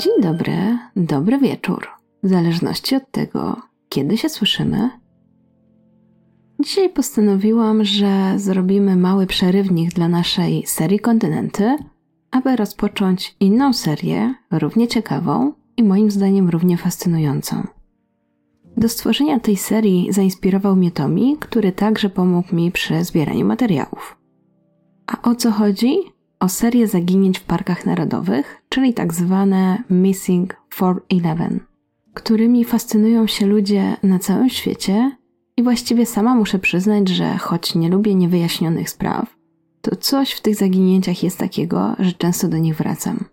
Dzień dobry, dobry wieczór. W zależności od tego, kiedy się słyszymy. Dzisiaj postanowiłam, że zrobimy mały przerywnik dla naszej serii Kontynenty, aby rozpocząć inną serię, równie ciekawą i moim zdaniem równie fascynującą. Do stworzenia tej serii zainspirował mnie Tomi, który także pomógł mi przy zbieraniu materiałów. A o co chodzi? O serię zaginięć w parkach narodowych, czyli tak zwane Missing 411, którymi fascynują się ludzie na całym świecie i właściwie sama muszę przyznać, że choć nie lubię niewyjaśnionych spraw, to coś w tych zaginięciach jest takiego, że często do nich wracam.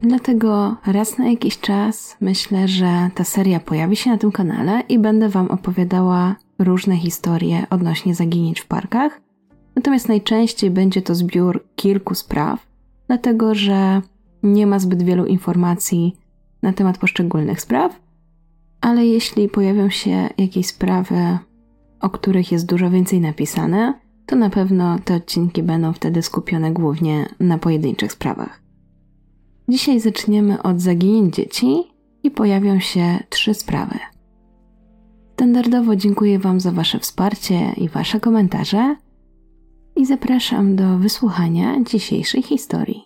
Dlatego raz na jakiś czas myślę, że ta seria pojawi się na tym kanale i będę Wam opowiadała różne historie odnośnie zaginięć w parkach. Natomiast najczęściej będzie to zbiór kilku spraw, dlatego że nie ma zbyt wielu informacji na temat poszczególnych spraw, ale jeśli pojawią się jakieś sprawy, o których jest dużo więcej napisane, to na pewno te odcinki będą wtedy skupione głównie na pojedynczych sprawach. Dzisiaj zaczniemy od zaginięć dzieci i pojawią się trzy sprawy. Standardowo dziękuję Wam za Wasze wsparcie i Wasze komentarze i zapraszam do wysłuchania dzisiejszej historii.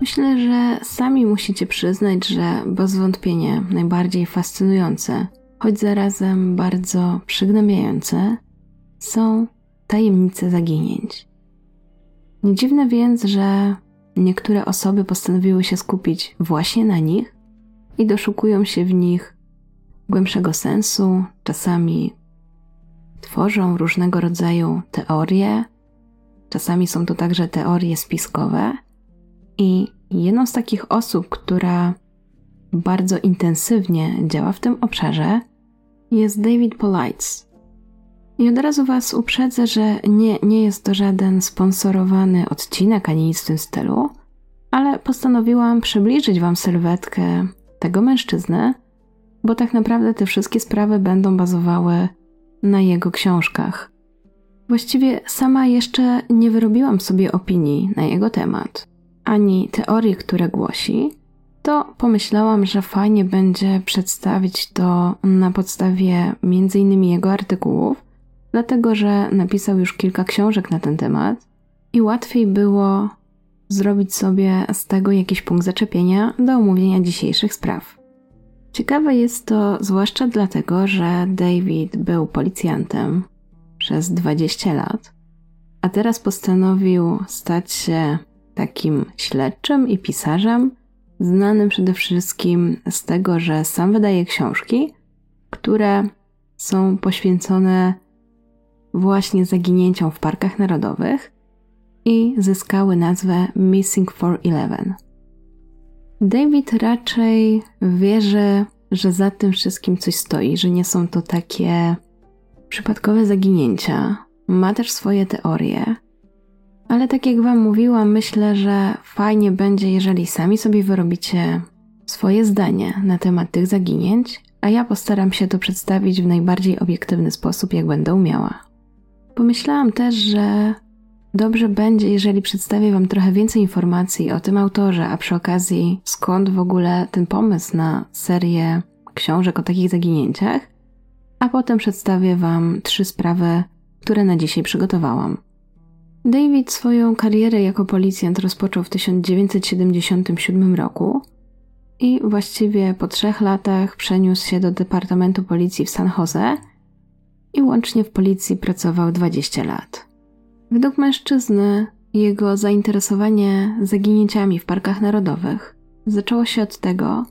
Myślę, że sami musicie przyznać, że bez wątpienia najbardziej fascynujące, choć zarazem bardzo przygnębiające, są tajemnice zaginięć. Nie dziwne więc, że niektóre osoby postanowiły się skupić właśnie na nich i doszukują się w nich głębszego sensu, czasami tworzą różnego rodzaju teorie, czasami są to także teorie spiskowe. I jedną z takich osób, która bardzo intensywnie działa w tym obszarze, jest David Polites. I od razu Was uprzedzę, że nie, nie jest to żaden sponsorowany odcinek ani nic w tym stylu, ale postanowiłam przybliżyć Wam sylwetkę tego mężczyzny, bo tak naprawdę te wszystkie sprawy będą bazowały na jego książkach. Właściwie sama jeszcze nie wyrobiłam sobie opinii na jego temat ani teorii, które głosi, to pomyślałam, że fajnie będzie przedstawić to na podstawie m.in. jego artykułów, dlatego że napisał już kilka książek na ten temat i łatwiej było zrobić sobie z tego jakiś punkt zaczepienia do omówienia dzisiejszych spraw. Ciekawe jest to zwłaszcza dlatego, że David był policjantem przez 20 lat, a teraz postanowił stać się takim śledczym i pisarzem, znanym przede wszystkim z tego, że sam wydaje książki, które są poświęcone właśnie zaginięciom w parkach narodowych i zyskały nazwę Missing 411. David raczej wierzy, że za tym wszystkim coś stoi, że nie są to takie przypadkowe zaginięcia. Ma też swoje teorie, ale tak jak Wam mówiłam, myślę, że fajnie będzie, jeżeli sami sobie wyrobicie swoje zdanie na temat tych zaginięć, a ja postaram się to przedstawić w najbardziej obiektywny sposób, jak będę umiała. Pomyślałam też, że dobrze będzie, jeżeli przedstawię Wam trochę więcej informacji o tym autorze, a przy okazji skąd w ogóle ten pomysł na serię książek o takich zaginięciach, a potem przedstawię Wam trzy sprawy, które na dzisiaj przygotowałam. David swoją karierę jako policjant rozpoczął w 1977 roku i właściwie po trzech latach przeniósł się do Departamentu Policji w San Jose i łącznie w policji pracował 20 lat. Według mężczyzny jego zainteresowanie zaginięciami w parkach narodowych zaczęło się od tego,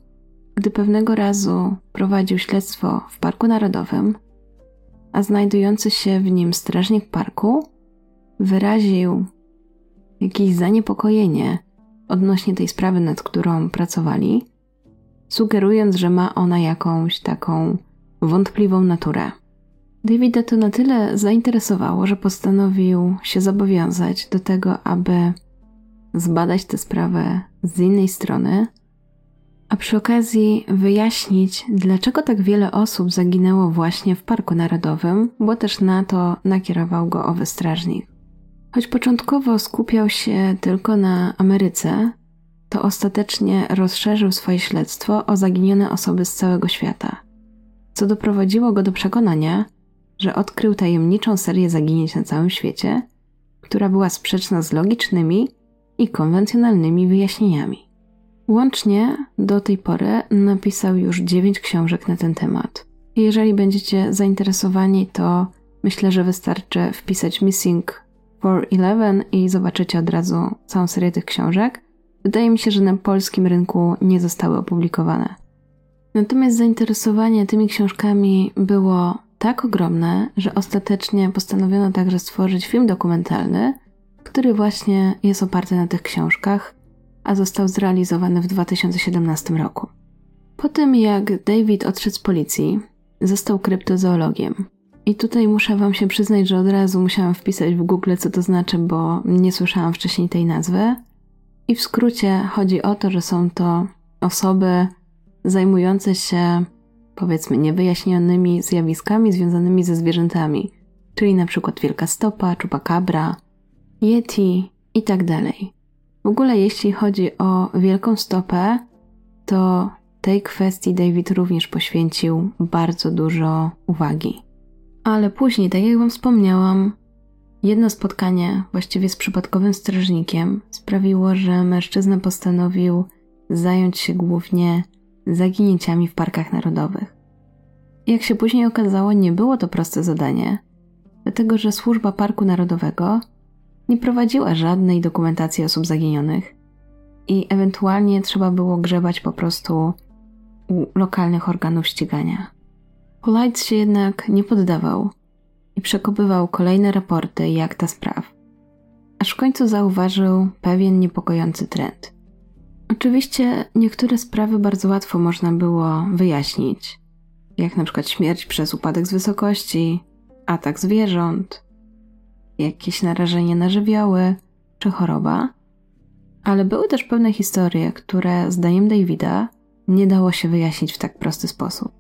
gdy pewnego razu prowadził śledztwo w Parku Narodowym, a znajdujący się w nim strażnik parku wyraził jakieś zaniepokojenie odnośnie tej sprawy, nad którą pracowali, sugerując, że ma ona jakąś taką wątpliwą naturę. Davida to na tyle zainteresowało, że postanowił się zobowiązać do tego, aby zbadać tę sprawę z innej strony a przy okazji wyjaśnić, dlaczego tak wiele osób zaginęło właśnie w Parku Narodowym, bo też na to nakierował go owy strażnik. Choć początkowo skupiał się tylko na Ameryce, to ostatecznie rozszerzył swoje śledztwo o zaginione osoby z całego świata, co doprowadziło go do przekonania, że odkrył tajemniczą serię zaginięć na całym świecie, która była sprzeczna z logicznymi i konwencjonalnymi wyjaśnieniami. Łącznie do tej pory napisał już dziewięć książek na ten temat. Jeżeli będziecie zainteresowani, to myślę, że wystarczy wpisać Missing 411 i zobaczycie od razu całą serię tych książek. Wydaje mi się, że na polskim rynku nie zostały opublikowane. Natomiast zainteresowanie tymi książkami było tak ogromne, że ostatecznie postanowiono także stworzyć film dokumentalny, który właśnie jest oparty na tych książkach, a został zrealizowany w 2017 roku. Po tym jak David odszedł z policji, został kryptozoologiem. I tutaj muszę Wam się przyznać, że od razu musiałam wpisać w Google, co to znaczy, bo nie słyszałam wcześniej tej nazwy. I w skrócie chodzi o to, że są to osoby zajmujące się, powiedzmy, niewyjaśnionymi zjawiskami związanymi ze zwierzętami, czyli na przykład wielka stopa, czupakabra, yeti tak dalej. W ogóle jeśli chodzi o wielką stopę, to tej kwestii David również poświęcił bardzo dużo uwagi. Ale później, tak jak Wam wspomniałam, jedno spotkanie, właściwie z przypadkowym strażnikiem, sprawiło, że mężczyzna postanowił zająć się głównie zaginięciami w parkach narodowych. Jak się później okazało, nie było to proste zadanie, dlatego że służba Parku Narodowego nie prowadziła żadnej dokumentacji osób zaginionych i ewentualnie trzeba było grzebać po prostu u lokalnych organów ścigania. Polite się jednak nie poddawał i przekopywał kolejne raporty i akta spraw, aż w końcu zauważył pewien niepokojący trend. Oczywiście niektóre sprawy bardzo łatwo można było wyjaśnić, jak na przykład śmierć przez upadek z wysokości, atak zwierząt, jakieś narażenie na żywioły czy choroba, ale były też pewne historie, które zdaniem Davida nie dało się wyjaśnić w tak prosty sposób.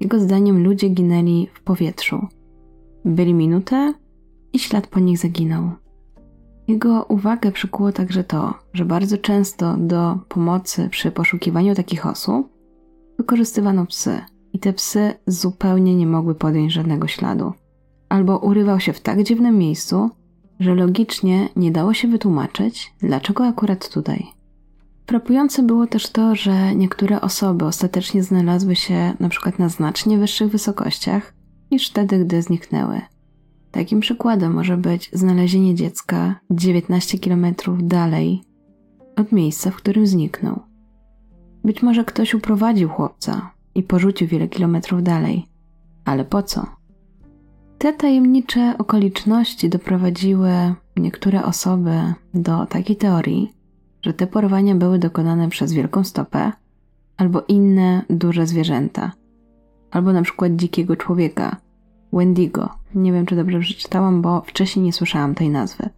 Jego zdaniem ludzie ginęli w powietrzu. Byli minutę i ślad po nich zaginął. Jego uwagę przykuło także to, że bardzo często do pomocy przy poszukiwaniu takich osób wykorzystywano psy i te psy zupełnie nie mogły podjąć żadnego śladu albo urywał się w tak dziwnym miejscu, że logicznie nie dało się wytłumaczyć, dlaczego akurat tutaj. Frapujące było też to, że niektóre osoby ostatecznie znalazły się na przykład na znacznie wyższych wysokościach niż wtedy, gdy zniknęły. Takim przykładem może być znalezienie dziecka 19 km dalej od miejsca, w którym zniknął. Być może ktoś uprowadził chłopca i porzucił wiele kilometrów dalej, ale po co? Te tajemnicze okoliczności doprowadziły niektóre osoby do takiej teorii, że te porwania były dokonane przez wielką stopę albo inne duże zwierzęta, albo na przykład dzikiego człowieka, Wendigo. Nie wiem, czy dobrze przeczytałam, bo wcześniej nie słyszałam tej nazwy.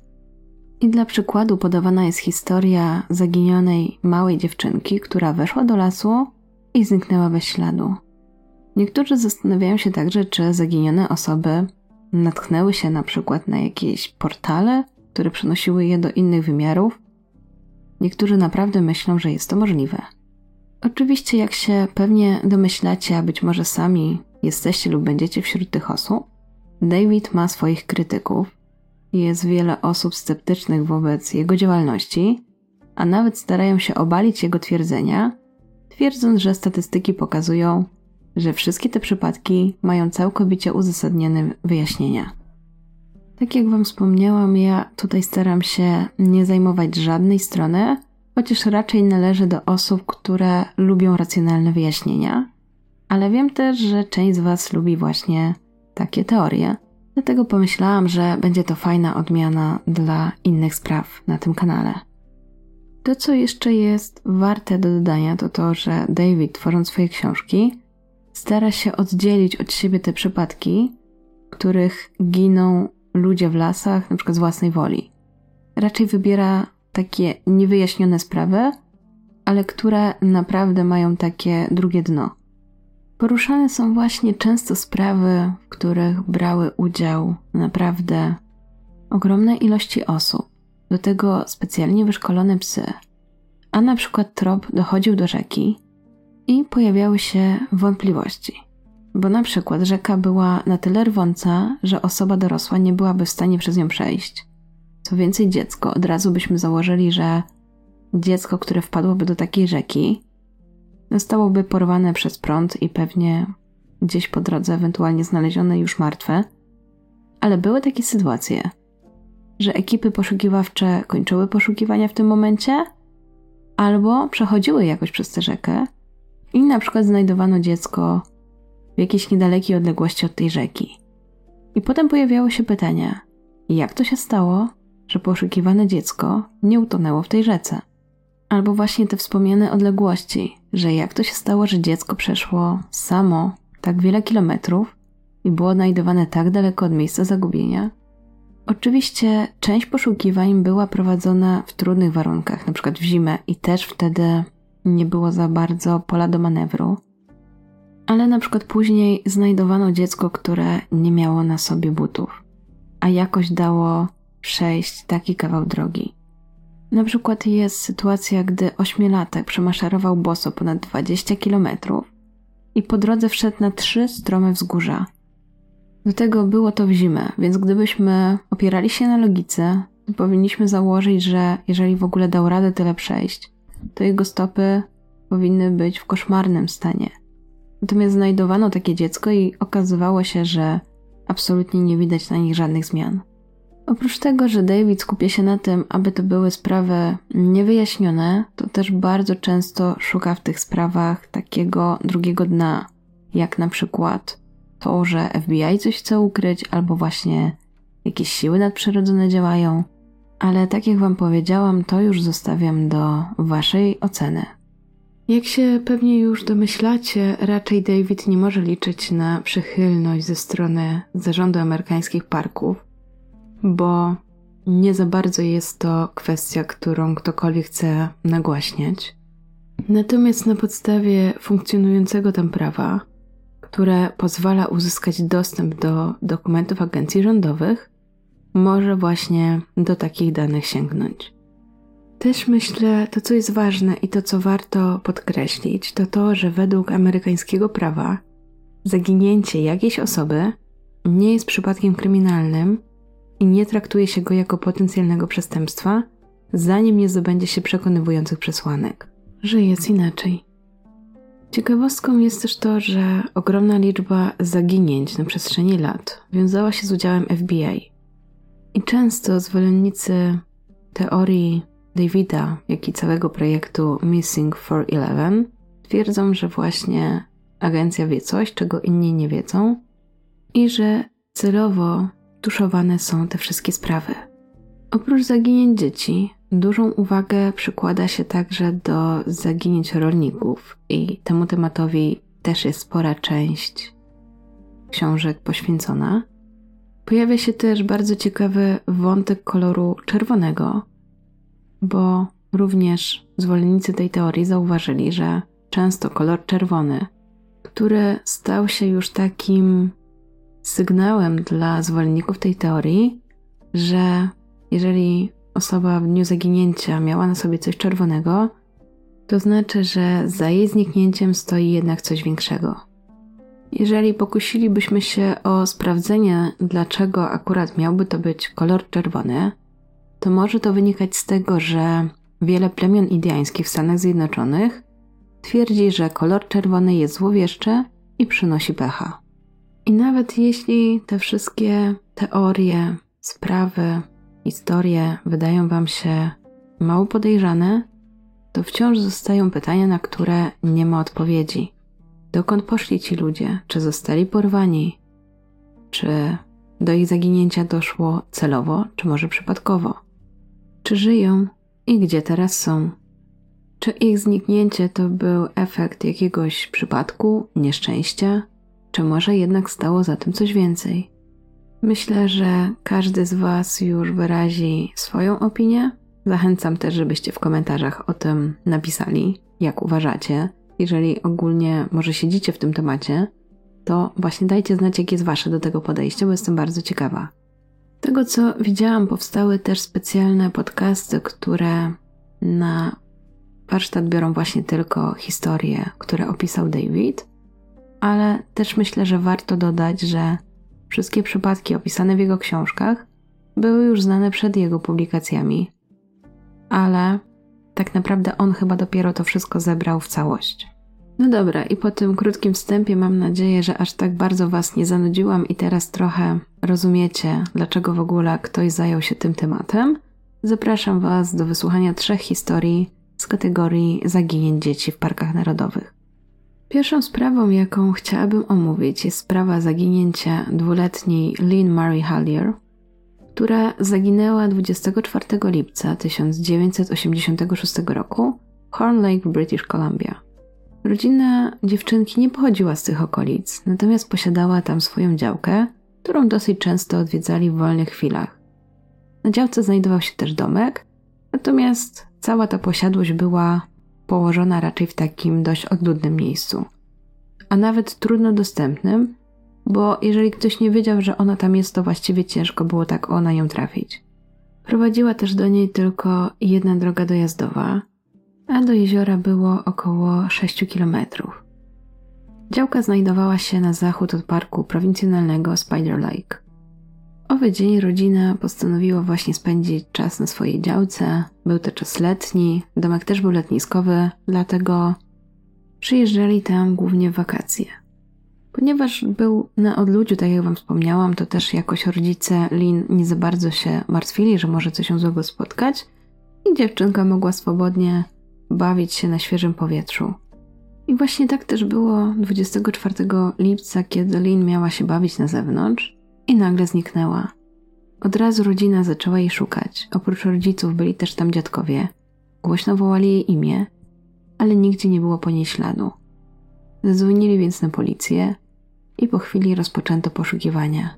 I dla przykładu podawana jest historia zaginionej małej dziewczynki, która weszła do lasu i zniknęła bez śladu. Niektórzy zastanawiają się także, czy zaginione osoby natknęły się na przykład na jakieś portale, które przenosiły je do innych wymiarów. Niektórzy naprawdę myślą, że jest to możliwe. Oczywiście, jak się pewnie domyślacie, a być może sami jesteście lub będziecie wśród tych osób, David ma swoich krytyków. Jest wiele osób sceptycznych wobec jego działalności, a nawet starają się obalić jego twierdzenia, twierdząc, że statystyki pokazują, że wszystkie te przypadki mają całkowicie uzasadnione wyjaśnienia. Tak jak Wam wspomniałam, ja tutaj staram się nie zajmować żadnej strony, chociaż raczej należę do osób, które lubią racjonalne wyjaśnienia, ale wiem też, że część z Was lubi właśnie takie teorie, dlatego pomyślałam, że będzie to fajna odmiana dla innych spraw na tym kanale. To, co jeszcze jest warte do dodania, to to, że David, tworząc swoje książki, stara się oddzielić od siebie te przypadki, w których giną ludzie w lasach, na przykład z własnej woli. Raczej wybiera takie niewyjaśnione sprawy, ale które naprawdę mają takie drugie dno. Poruszane są właśnie często sprawy, w których brały udział naprawdę ogromne ilości osób, do tego specjalnie wyszkolone psy. A na przykład trop dochodził do rzeki i pojawiały się wątpliwości. Bo na przykład rzeka była na tyle rwąca, że osoba dorosła nie byłaby w stanie przez nią przejść. Co więcej, dziecko, od razu byśmy założyli, że dziecko, które wpadłoby do takiej rzeki, zostałoby porwane przez prąd i pewnie gdzieś po drodze ewentualnie znalezione już martwe. Ale były takie sytuacje, że ekipy poszukiwawcze kończyły poszukiwania w tym momencie, albo przechodziły jakoś przez tę rzekę i na przykład znajdowano dziecko w jakiejś niedalekiej odległości od tej rzeki. I potem pojawiało się pytanie, jak to się stało, że poszukiwane dziecko nie utonęło w tej rzece? Albo właśnie te wspomniane odległości, że jak to się stało, że dziecko przeszło samo tak wiele kilometrów i było znajdowane tak daleko od miejsca zagubienia? Oczywiście część poszukiwań była prowadzona w trudnych warunkach, przykład w zimę, i też wtedy nie było za bardzo pola do manewru. Ale na przykład później znajdowano dziecko, które nie miało na sobie butów, a jakoś dało przejść taki kawał drogi. Na przykład jest sytuacja, gdy ośmiolatek przemaszerował boso ponad 20 kilometrów i po drodze wszedł na trzy strome wzgórza. Do tego było to w zimę, więc gdybyśmy opierali się na logice, to powinniśmy założyć, że jeżeli w ogóle dał radę tyle przejść, to jego stopy powinny być w koszmarnym stanie. Natomiast znajdowano takie dziecko i okazywało się, że absolutnie nie widać na nich żadnych zmian. Oprócz tego, że David skupia się na tym, aby to były sprawy niewyjaśnione, to też bardzo często szuka w tych sprawach takiego drugiego dna, jak na przykład to, że FBI coś chce ukryć, albo właśnie jakieś siły nadprzyrodzone działają. Ale tak jak Wam powiedziałam, to już zostawiam do Waszej oceny. Jak się pewnie już domyślacie, raczej David nie może liczyć na przychylność ze strony zarządu amerykańskich parków, bo nie za bardzo jest to kwestia, którą ktokolwiek chce nagłaśniać. Natomiast na podstawie funkcjonującego tam prawa, które pozwala uzyskać dostęp do dokumentów agencji rządowych, może właśnie do takich danych sięgnąć. Też myślę, to co jest ważne i to co warto podkreślić, to to, że według amerykańskiego prawa zaginięcie jakiejś osoby nie jest przypadkiem kryminalnym i nie traktuje się go jako potencjalnego przestępstwa, zanim nie zdobędzie się przekonywujących przesłanek, że jest inaczej. Ciekawostką jest też to, że ogromna liczba zaginięć na przestrzeni lat wiązała się z udziałem FBI. I często zwolennicy teorii Davida, jak i całego projektu Missing 411 twierdzą, że właśnie agencja wie coś, czego inni nie wiedzą i że celowo tuszowane są te wszystkie sprawy. Oprócz zaginięć dzieci, dużą uwagę przykłada się także do zaginięć rolników i temu tematowi też jest spora część książek poświęcona. Pojawia się też bardzo ciekawy wątek koloru czerwonego, bo również zwolennicy tej teorii zauważyli, że często kolor czerwony, który stał się już takim sygnałem dla zwolenników tej teorii, że jeżeli osoba w dniu zaginięcia miała na sobie coś czerwonego, to znaczy, że za jej zniknięciem stoi jednak coś większego. Jeżeli pokusilibyśmy się o sprawdzenie, dlaczego akurat miałby to być kolor czerwony, to może to wynikać z tego, że wiele plemion indiańskich w Stanach Zjednoczonych twierdzi, że kolor czerwony jest złowieszczy i przynosi pecha. I nawet jeśli te wszystkie teorie, sprawy, historie wydają Wam się mało podejrzane, to wciąż zostają pytania, na które nie ma odpowiedzi. Dokąd poszli ci ludzie? Czy zostali porwani? Czy do ich zaginięcia doszło celowo, czy może przypadkowo? Czy żyją i gdzie teraz są? Czy ich zniknięcie to był efekt jakiegoś przypadku, nieszczęścia, czy może jednak stało za tym coś więcej? Myślę, że każdy z Was już wyrazi swoją opinię, Zachęcam też, żebyście w komentarzach o tym napisali, jak uważacie. Jeżeli ogólnie może siedzicie w tym temacie, to właśnie dajcie znać, jakie jest wasze do tego podejście, bo jestem bardzo ciekawa. Z tego co widziałam, powstały też specjalne podcasty, które na warsztat biorą właśnie tylko historie, które opisał David, ale też myślę, że warto dodać, że wszystkie przypadki opisane w jego książkach były już znane przed jego publikacjami, ale tak naprawdę on chyba dopiero to wszystko zebrał w całość. No dobra, i po tym krótkim wstępie mam nadzieję, że aż tak bardzo Was nie zanudziłam i teraz trochę rozumiecie, dlaczego w ogóle ktoś zajął się tym tematem. Zapraszam Was do wysłuchania trzech historii z kategorii zaginięć dzieci w parkach narodowych. Pierwszą sprawą, jaką chciałabym omówić, jest sprawa zaginięcia dwuletniej Lynn Marie Hallier, która zaginęła 24 lipca 1986 roku w Horn Lake British Columbia. Rodzina dziewczynki nie pochodziła z tych okolic, natomiast posiadała tam swoją działkę, którą dosyć często odwiedzali w wolnych chwilach. Na działce znajdował się też domek, natomiast cała ta posiadłość była położona raczej w takim dość odludnym miejscu, a nawet trudno dostępnym, bo jeżeli ktoś nie wiedział, że ona tam jest, to właściwie ciężko było tak o na ją trafić. Prowadziła też do niej tylko jedna droga dojazdowa, a do jeziora było około 6 kilometrów. Działka znajdowała się na zachód od parku prowincjonalnego Spider Lake. Owy dzień rodzina postanowiła właśnie spędzić czas na swojej działce. Był to czas letni, domek też był letniskowy, dlatego przyjeżdżali tam głównie w wakacje. Ponieważ był na odludziu, tak jak Wam wspomniałam, to też jakoś rodzice Lin nie za bardzo się martwili, że może coś się złego spotkać i dziewczynka mogła swobodnie bawić się na świeżym powietrzu. I właśnie tak też było 24 lipca, kiedy Lin miała się bawić na zewnątrz i nagle zniknęła. Od razu rodzina zaczęła jej szukać. Oprócz rodziców byli też tam dziadkowie. Głośno wołali jej imię, ale nigdzie nie było po niej śladu. Zadzwonili więc na policję i po chwili rozpoczęto poszukiwania.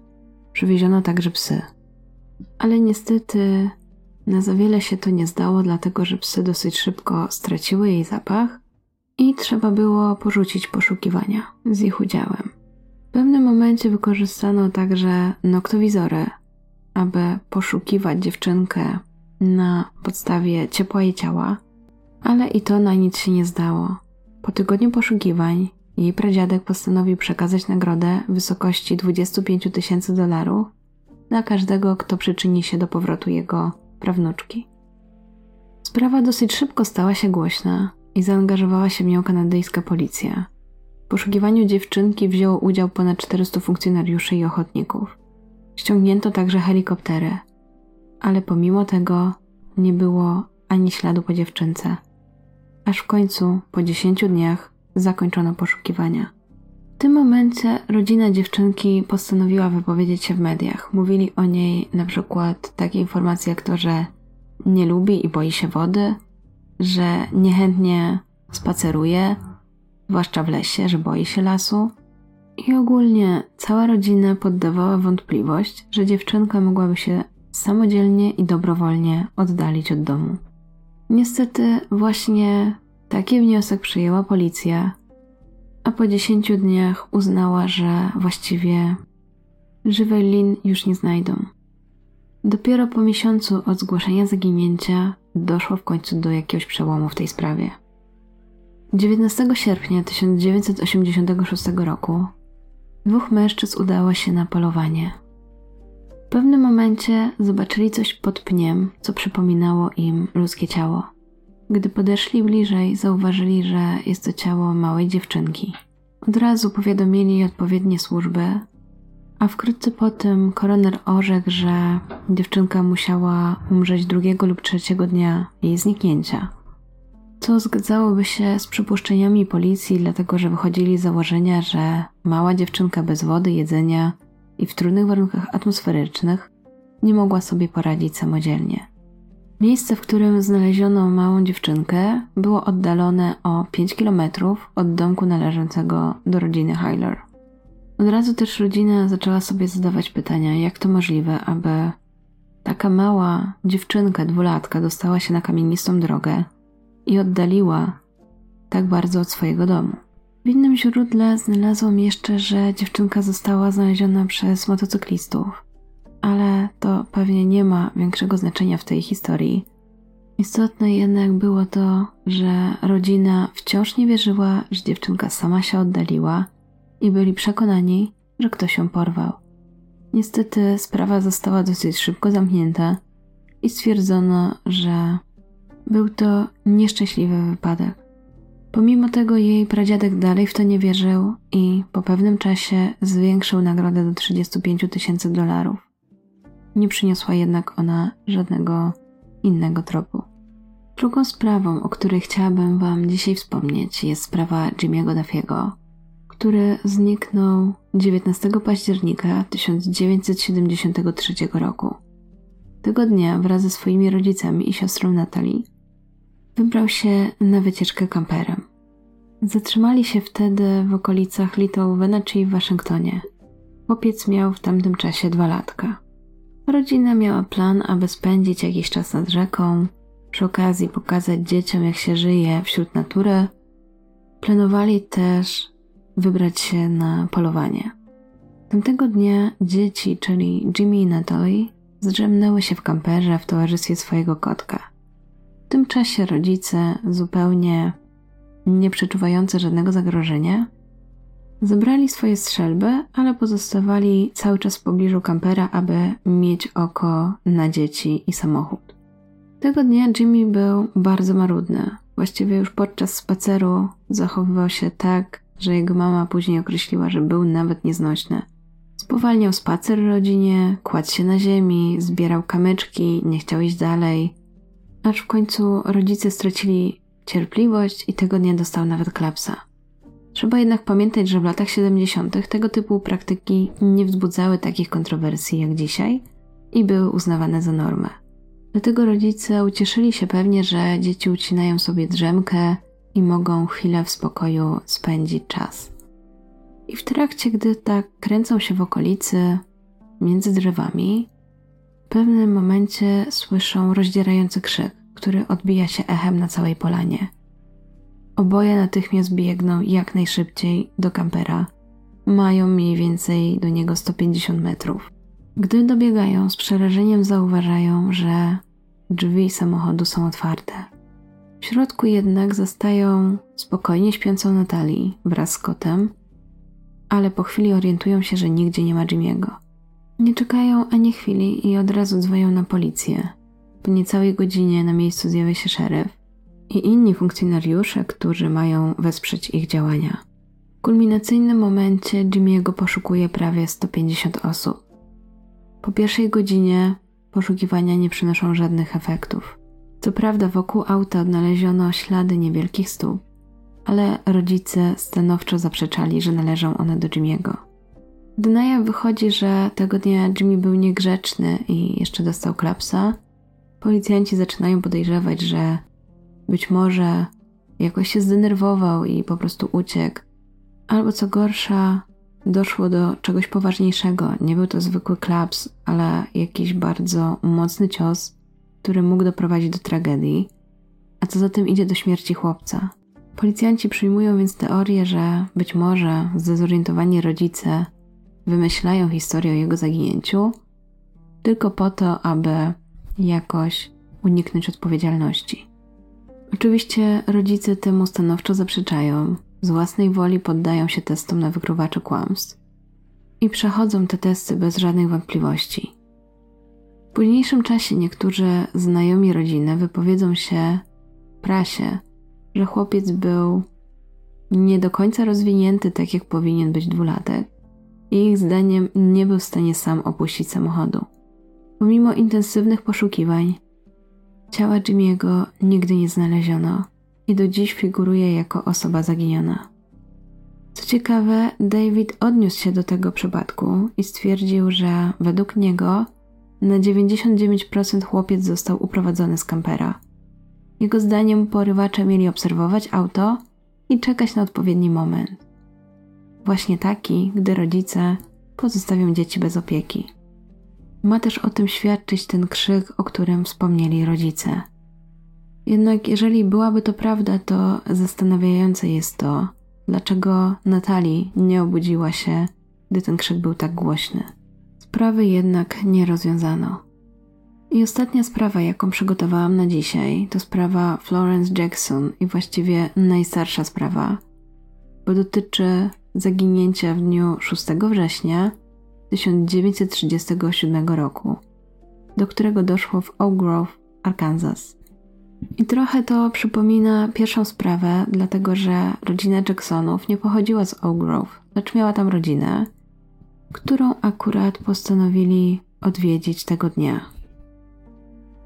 Przywieziono także psy. Ale niestety na za wiele się to nie zdało, dlatego że psy dosyć szybko straciły jej zapach i trzeba było porzucić poszukiwania z ich udziałem. Pewnym momencie wykorzystano także noktowizory, aby poszukiwać dziewczynkę na podstawie ciepła jej ciała, ale i to na nic się nie zdało. Po tygodniu poszukiwań jej pradziadek postanowił przekazać nagrodę w wysokości 25 tysięcy dolarów dla każdego, kto przyczyni się do powrotu jego prawnuczki. Sprawa dosyć szybko stała się głośna i zaangażowała się w nią kanadyjska policja. W poszukiwaniu dziewczynki wzięło udział ponad 400 funkcjonariuszy i ochotników. Ściągnięto także helikoptery, ale pomimo tego nie było ani śladu po dziewczynce. Aż w końcu, po 10 dniach, zakończono poszukiwania. W tym momencie rodzina dziewczynki postanowiła wypowiedzieć się w mediach. Mówili o niej na przykład takie informacje jak to, że nie lubi i boi się wody, że niechętnie spaceruje, zwłaszcza w lesie, że boi się lasu. I ogólnie cała rodzina poddawała wątpliwość, że dziewczynka mogłaby się samodzielnie i dobrowolnie oddalić od domu. Niestety, właśnie taki wniosek przyjęła policja, a po dziesięciu dniach uznała, że właściwie żywej Lin już nie znajdą. Dopiero po miesiącu od zgłoszenia zaginięcia doszło w końcu do jakiegoś przełomu w tej sprawie. 19 sierpnia 1986 roku dwóch mężczyzn udało się na polowanie. W pewnym momencie zobaczyli coś pod pniem, co przypominało im ludzkie ciało. Gdy podeszli bliżej, zauważyli, że jest to ciało małej dziewczynki. Od razu powiadomili odpowiednie służby, a wkrótce potem koroner orzekł, że dziewczynka musiała umrzeć drugiego lub trzeciego dnia jej zniknięcia. Co zgadzałoby się z przypuszczeniami policji, dlatego że wychodzili z założenia, że mała dziewczynka bez wody, jedzenia i w trudnych warunkach atmosferycznych nie mogła sobie poradzić samodzielnie. Miejsce, w którym znaleziono małą dziewczynkę, było oddalone o 5 km od domku należącego do rodziny Hyler. Od razu też rodzina zaczęła sobie zadawać pytania, jak to możliwe, aby taka mała dziewczynka, dwulatka, dostała się na kamienistą drogę i oddaliła tak bardzo od swojego domu. W innym źródle znalazłam jeszcze, że dziewczynka została znaleziona przez motocyklistów, ale to pewnie nie ma większego znaczenia w tej historii. Istotne jednak było to, że rodzina wciąż nie wierzyła, że dziewczynka sama się oddaliła i byli przekonani, że ktoś ją porwał. Niestety sprawa została dosyć szybko zamknięta i stwierdzono, że był to nieszczęśliwy wypadek. Pomimo tego jej pradziadek dalej w to nie wierzył i po pewnym czasie zwiększył nagrodę do 35 tysięcy dolarów. Nie przyniosła jednak ona żadnego innego tropu. Drugą sprawą, o której chciałabym Wam dzisiaj wspomnieć, jest sprawa Jimmy'ego Duffiego, który zniknął 19 października 1973 roku. Tego dnia wraz ze swoimi rodzicami i siostrą Natalie wybrał się na wycieczkę kamperem. Zatrzymali się wtedy w okolicach Little Wenatchee w Waszyngtonie. Chłopiec miał w tamtym czasie dwa latka. Rodzina miała plan, aby spędzić jakiś czas nad rzeką, przy okazji pokazać dzieciom, jak się żyje wśród natury. Planowali też wybrać się na polowanie. Tamtego dnia dzieci, czyli Jimmy i Natalie, zdrzemnęły się w kamperze w towarzystwie swojego kotka. W tym czasie rodzice, zupełnie nie przeczuwający żadnego zagrożenia, zebrali swoje strzelby, ale pozostawali cały czas w pobliżu kampera, aby mieć oko na dzieci i samochód. Tego dnia Jimmy był bardzo marudny. Właściwie już podczas spaceru zachowywał się tak, że jego mama później określiła, że był nawet nieznośny. Spowalniał spacer rodzinie, kładł się na ziemi, zbierał kamyczki, nie chciał iść dalej, aż w końcu rodzice stracili cierpliwość i tego dnia dostał nawet klapsa. Trzeba jednak pamiętać, że w latach 70. tego typu praktyki nie wzbudzały takich kontrowersji jak dzisiaj i były uznawane za normę. Dlatego rodzice ucieszyli się pewnie, że dzieci ucinają sobie drzemkę i mogą chwilę w spokoju spędzić czas. I w trakcie, gdy tak kręcą się w okolicy, między drzewami, w pewnym momencie słyszą rozdzierający krzyk, który odbija się echem na całej polanie. Oboje natychmiast biegną jak najszybciej do kampera. Mają mniej więcej do niego 150 metrów. Gdy dobiegają, z przerażeniem zauważają, że drzwi samochodu są otwarte. W środku jednak zastają spokojnie śpiącą Natalii wraz z kotem, ale po chwili orientują się, że nigdzie nie ma Jimmy'ego. Nie czekają ani chwili i od razu dzwonią na policję. Po niecałej godzinie na miejscu zjawia się szeryf i inni funkcjonariusze, którzy mają wesprzeć ich działania. W kulminacyjnym momencie Jimmy'ego poszukuje prawie 150 osób. Po pierwszej godzinie poszukiwania nie przynoszą żadnych efektów. Co prawda wokół auta odnaleziono ślady niewielkich stóp, ale rodzice stanowczo zaprzeczali, że należą one do Jimmy'ego. Gdy na wychodzi, że tego dnia Jimmy był niegrzeczny i jeszcze dostał klapsa, policjanci zaczynają podejrzewać, że być może jakoś się zdenerwował i po prostu uciekł, albo co gorsza, doszło do czegoś poważniejszego. Nie był to zwykły klaps, ale jakiś bardzo mocny cios, który mógł doprowadzić do tragedii, a co za tym idzie do śmierci chłopca. Policjanci przyjmują więc teorię, że być może zdezorientowani rodzice wymyślają historię o jego zaginięciu tylko po to, aby jakoś uniknąć odpowiedzialności. Oczywiście rodzice temu stanowczo zaprzeczają, z własnej woli poddają się testom na wykrywacze kłamstw i przechodzą te testy bez żadnych wątpliwości. W późniejszym czasie niektórzy znajomi rodziny wypowiedzą się prasie, że chłopiec był nie do końca rozwinięty tak, jak powinien być dwulatek i ich zdaniem nie był w stanie sam opuścić samochodu. Pomimo intensywnych poszukiwań, ciała Jimmy'ego nigdy nie znaleziono i do dziś figuruje jako osoba zaginiona. Co ciekawe, David odniósł się do tego przypadku i stwierdził, że według niego na 99% chłopiec został uprowadzony z kampera. Jego zdaniem porywacze mieli obserwować auto i czekać na odpowiedni moment. Właśnie taki, gdy rodzice pozostawią dzieci bez opieki. Ma też o tym świadczyć ten krzyk, o którym wspomnieli rodzice. Jednak jeżeli byłaby to prawda, to zastanawiające jest to, dlaczego Natalii nie obudziła się, gdy ten krzyk był tak głośny. Sprawy jednak nie rozwiązano. I ostatnia sprawa, jaką przygotowałam na dzisiaj, to sprawa Florence Jackson i właściwie najstarsza sprawa, bo dotyczy zaginięcia w dniu 6 września 1937 roku, do którego doszło w Oak Grove, Arkansas. I trochę to przypomina pierwszą sprawę, dlatego że rodzina Jacksonów nie pochodziła z Oak Grove, lecz miała tam rodzinę, którą akurat postanowili odwiedzić tego dnia.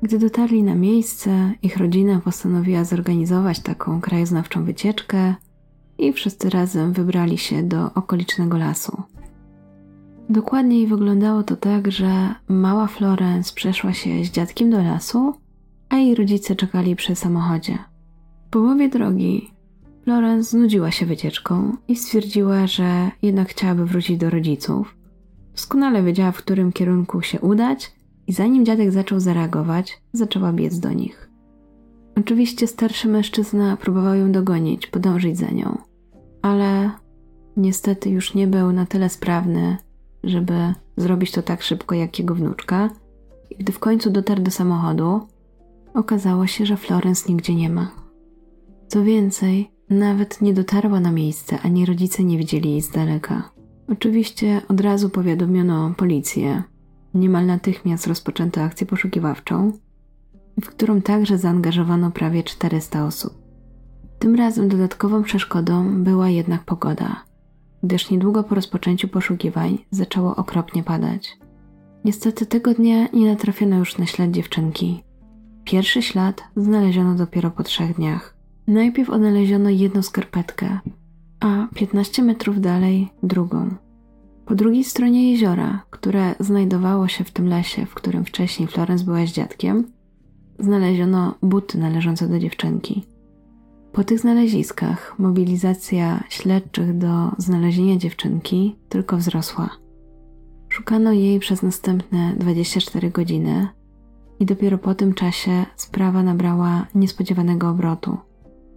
Gdy dotarli na miejsce, ich rodzina postanowiła zorganizować taką krajoznawczą wycieczkę i wszyscy razem wybrali się do okolicznego lasu. Dokładniej wyglądało to tak, że mała Florence przeszła się z dziadkiem do lasu, a jej rodzice czekali przy samochodzie. W połowie drogi Florence znudziła się wycieczką i stwierdziła, że jednak chciałaby wrócić do rodziców. Doskonale wiedziała, w którym kierunku się udać i zanim dziadek zaczął zareagować, zaczęła biec do nich. Oczywiście starszy mężczyzna próbował ją dogonić, podążyć za nią, ale niestety już nie był na tyle sprawny, żeby zrobić to tak szybko jak jego wnuczka. I gdy w końcu dotarł do samochodu, okazało się, że Florence nigdzie nie ma. Co więcej, nawet nie dotarła na miejsce, ani rodzice nie widzieli jej z daleka. Oczywiście od razu powiadomiono policję. Niemal natychmiast rozpoczęto akcję poszukiwawczą, w którą także zaangażowano prawie 400 osób. Tym razem dodatkową przeszkodą była jednak pogoda, gdyż niedługo po rozpoczęciu poszukiwań zaczęło okropnie padać. Niestety tego dnia nie natrafiono już na ślad dziewczynki. Pierwszy ślad znaleziono dopiero po trzech dniach. Najpierw odnaleziono jedną skarpetkę, a 15 metrów dalej drugą. Po drugiej stronie jeziora, które znajdowało się w tym lesie, w którym wcześniej Florence była z dziadkiem, znaleziono buty należące do dziewczynki. Po tych znaleziskach mobilizacja śledczych do znalezienia dziewczynki tylko wzrosła. Szukano jej przez następne 24 godziny i dopiero po tym czasie sprawa nabrała niespodziewanego obrotu.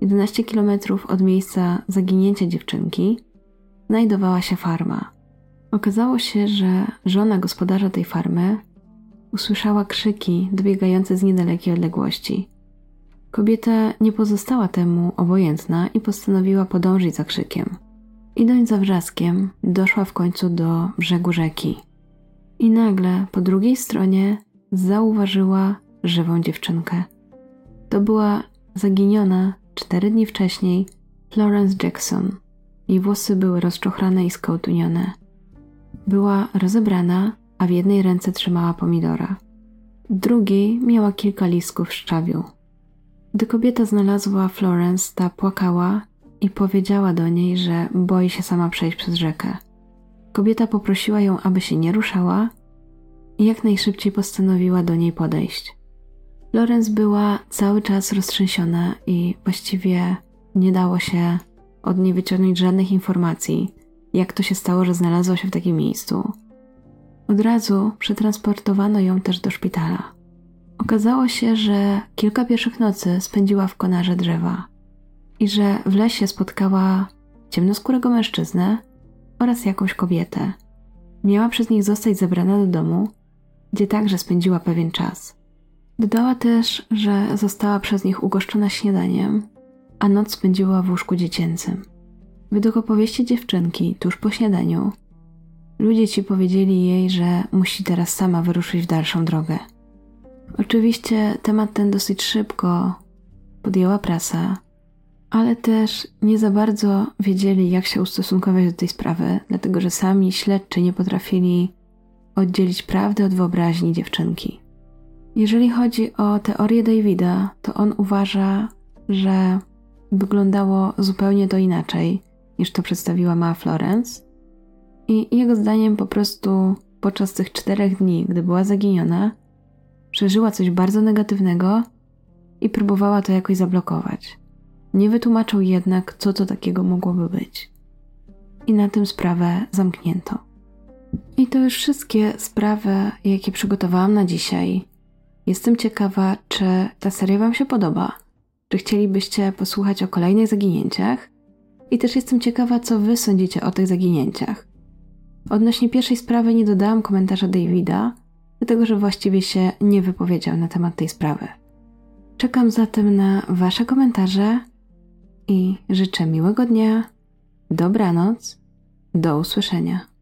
11 kilometrów od miejsca zaginięcia dziewczynki znajdowała się farma. Okazało się, że żona gospodarza tej farmy usłyszała krzyki dobiegające z niedalekiej odległości. Kobieta nie pozostała temu obojętna i postanowiła podążyć za krzykiem. Idąc za wrzaskiem, doszła w końcu do brzegu rzeki. I nagle po drugiej stronie zauważyła żywą dziewczynkę. To była zaginiona cztery dni wcześniej Florence Jackson. Jej włosy były rozczochrane i skołtunione. Była rozebrana, a w jednej ręce trzymała pomidora. W drugiej miała kilka listków szczawiu. Gdy kobieta znalazła Florence, ta płakała i powiedziała do niej, że boi się sama przejść przez rzekę. Kobieta poprosiła ją, aby się nie ruszała i jak najszybciej postanowiła do niej podejść. Florence była cały czas roztrzęsiona i właściwie nie dało się od niej wyciągnąć żadnych informacji, jak to się stało, że znalazła się w takim miejscu. Od razu przetransportowano ją też do szpitala. Okazało się, że kilka pierwszych nocy spędziła w konarze drzewa i że w lesie spotkała ciemnoskórego mężczyznę oraz jakąś kobietę. Miała przez nich zostać zabrana do domu, gdzie także spędziła pewien czas. Dodała też, że została przez nich ugoszczona śniadaniem, a noc spędziła w łóżku dziecięcym. Według opowieści dziewczynki, tuż po śniadaniu, ludzie ci powiedzieli jej, że musi teraz sama wyruszyć w dalszą drogę. Oczywiście temat ten dosyć szybko podjęła prasa, ale też nie za bardzo wiedzieli, jak się ustosunkować do tej sprawy, dlatego że sami śledczy nie potrafili oddzielić prawdy od wyobraźni dziewczynki. Jeżeli chodzi o teorię Davida, to on uważa, że wyglądało zupełnie to inaczej niż to przedstawiła ma Florence. I jego zdaniem po prostu podczas tych czterech dni, gdy była zaginiona, przeżyła coś bardzo negatywnego i próbowała to jakoś zablokować. Nie wytłumaczył jednak, co to takiego mogłoby być. I na tym sprawę zamknięto. I to już wszystkie sprawy, jakie przygotowałam na dzisiaj. Jestem ciekawa, czy ta seria Wam się podoba, czy chcielibyście posłuchać o kolejnych zaginięciach. I też jestem ciekawa, co Wy sądzicie o tych zaginięciach. Odnośnie pierwszej sprawy nie dodałam komentarza Davida, dlatego że właściwie się nie wypowiedział na temat tej sprawy. Czekam zatem na Wasze komentarze i życzę miłego dnia, dobranoc, do usłyszenia.